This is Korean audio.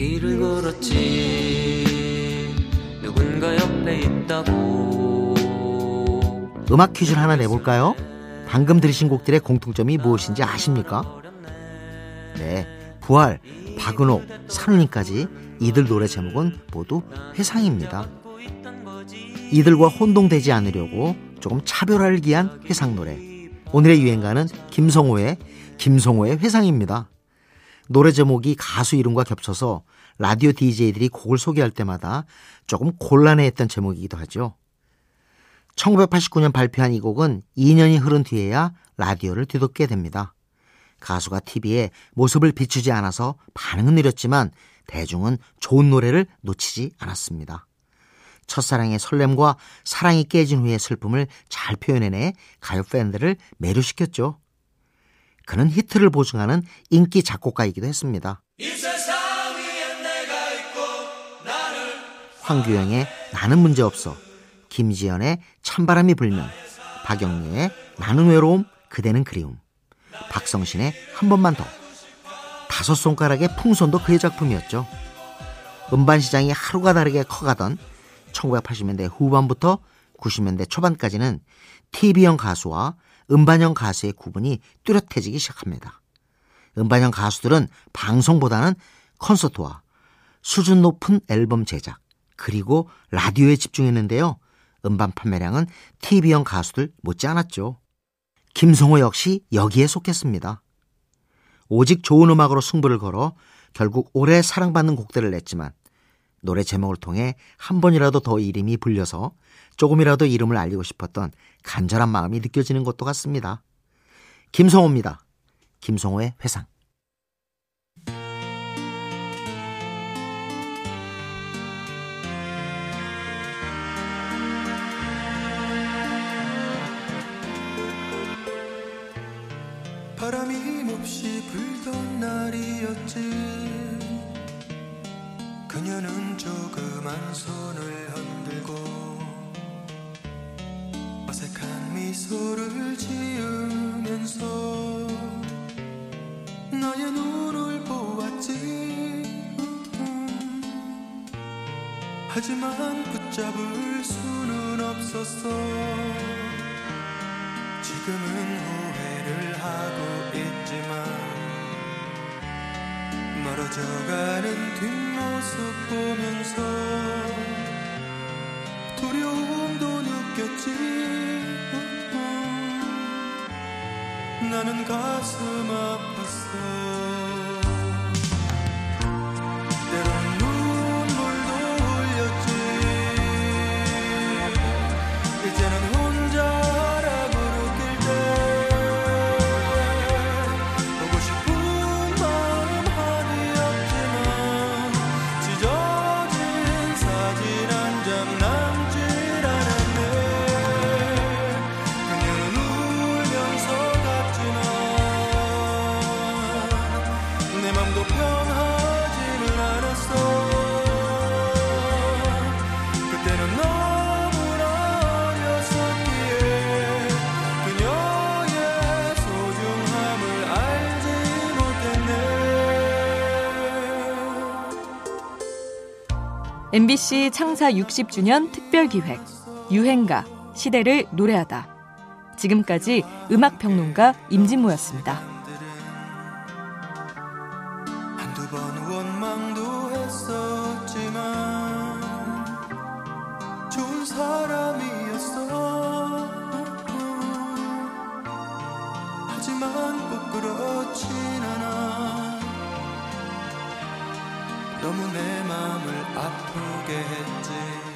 길을 걸었지 누군가 옆에 있다고 음악 퀴즈를 하나 내볼까요? 방금 들으신 곡들의 공통점이 무엇인지 아십니까? 네, 부활, 박은옥, 산울림까지 이들 노래 제목은 모두 회상입니다. 이들과 혼동되지 않으려고 조금 차별화를 기한 회상 노래. 오늘의 유행가는 김성호의 김성호의 회상입니다. 노래 제목이 가수 이름과 겹쳐서 라디오 DJ들이 곡을 소개할 때마다 조금 곤란해했던 제목이기도 하죠. 1989년 발표한 이 곡은 2년이 흐른 뒤에야 라디오를 뒤덮게 됩니다. 가수가 TV에 모습을 비추지 않아서 반응은 느렸지만 대중은 좋은 노래를 놓치지 않았습니다. 첫사랑의 설렘과 사랑이 깨진 후의 슬픔을 잘 표현해내 가요 팬들을 매료시켰죠. 그는 히트를 보증하는 인기 작곡가이기도 했습니다. 황규영의 나는 문제없어, 김지연의 찬바람이 불면, 박영리의 나는 외로움, 그대는 그리움, 박성신의 한 번만 더, 다섯 손가락의 풍선도 그의 작품이었죠. 음반 시장이 하루가 다르게 커가던 1980년대 후반부터 90년대 초반까지는 TV형 가수와 음반형 가수의 구분이 뚜렷해지기 시작합니다. 음반형 가수들은 방송보다는 콘서트와 수준 높은 앨범 제작, 그리고 라디오에 집중했는데요. 음반 판매량은 TV형 가수들 못지않았죠. 김성호 역시 여기에 속했습니다. 오직 좋은 음악으로 승부를 걸어 결국 오래 사랑받는 곡들을 냈지만 노래 제목을 통해 한 번이라도 더 이름이 불려서 조금이라도 이름을 알리고 싶었던 간절한 마음이 느껴지는 것도 같습니다. 김성호입니다. 김성호의 회상. 바람이 몹시 불던 날이었지 그녀는 조그만 손을 흔들고 어색한 미소를 지으면서 나의 눈을 보았지. 하지만 붙잡을 수는 없었어. 지금은 멀어져가는 뒷모습 보면서 두려움도 느꼈지. 나는 가슴 MBC 창사 60주년 특별 기획 유행가 시대를 노래하다. 지금까지 음악 평론가 임진모였습니다. 한두 번 원망도 했었지만 좋은 사람이었어 하지만 꼭 그렇진 않아 너무 내 맘을 아프게 했지